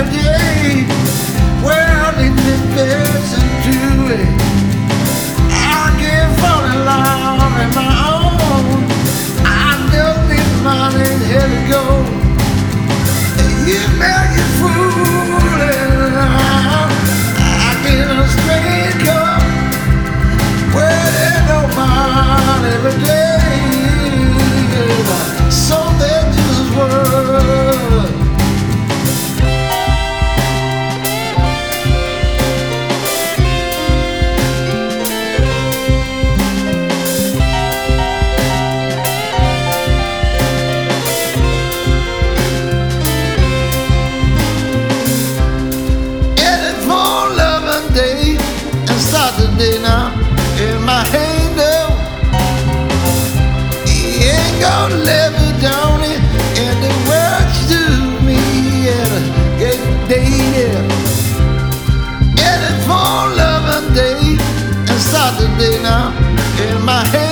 Saturday. It, I can fall in love on my own. I don't need money, to go. You make it fooling. I nobody but My hand now. He ain't gonna let me down it and the words to me at a gay day. And it for loving day and Saturday now in my hand